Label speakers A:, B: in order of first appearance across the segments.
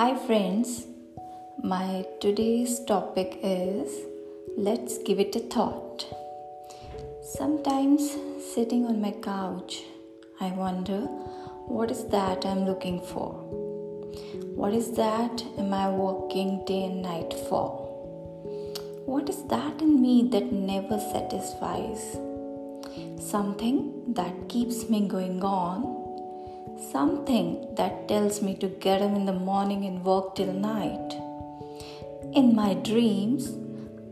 A: Hi, friends. My today's topic is Let's Give It a Thought. Sometimes, sitting on my couch, I wonder what is that I'm looking for? What is that am I working day and night for? What is that in me that never satisfies? Something that keeps me going on something that tells me to get up in the morning and work till night. In my dreams,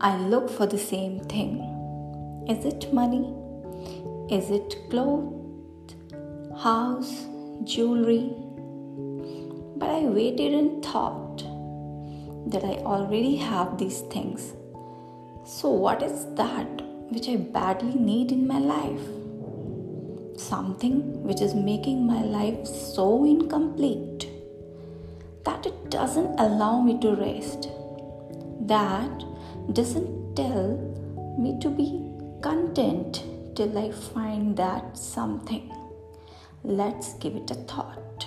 A: I look for the same thing. Is it money? Is it clothes, house, jewelry? But I waited and thought that I already have these things. So, what is that which I badly need in my life? Something which is making my life so incomplete that it doesn't allow me to rest, that doesn't tell me to be content till I find that something. Let's give it a thought.